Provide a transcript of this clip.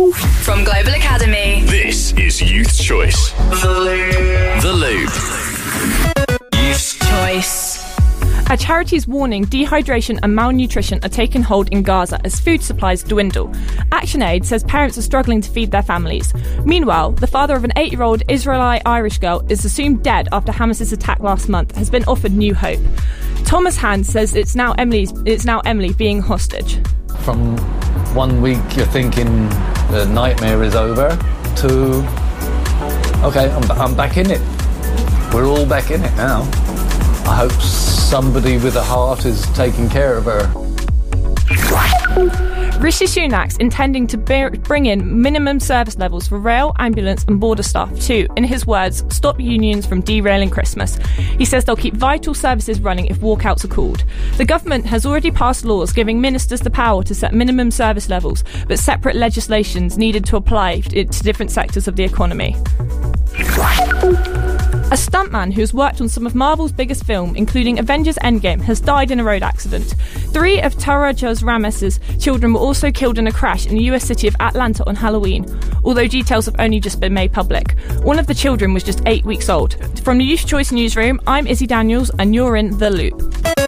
From Global Academy. This is Youth Choice. The Loop. Youth Choice. A charity's warning dehydration and malnutrition are taking hold in Gaza as food supplies dwindle. ActionAid says parents are struggling to feed their families. Meanwhile, the father of an eight year old Israeli Irish girl is assumed dead after Hamas's attack last month has been offered new hope. Thomas Hand says it's now Emily's it's now Emily being hostage. From one week you're thinking the nightmare is over to okay, I'm, I'm back in it. We're all back in it now. I hope somebody with a heart is taking care of her. Rishi Sunak's intending to bring in minimum service levels for rail, ambulance, and border staff to, in his words, stop unions from derailing Christmas. He says they'll keep vital services running if walkouts are called. The government has already passed laws giving ministers the power to set minimum service levels, but separate legislations needed to apply to different sectors of the economy. A stuntman who's worked on some of Marvel's biggest film, including Avengers Endgame, has died in a road accident. Three of Taraja Ramsess's children were also killed in a crash in the US city of Atlanta on Halloween, although details have only just been made public. One of the children was just eight weeks old. From the Youth Choice Newsroom, I'm Izzi Daniels, and you're in The Loop.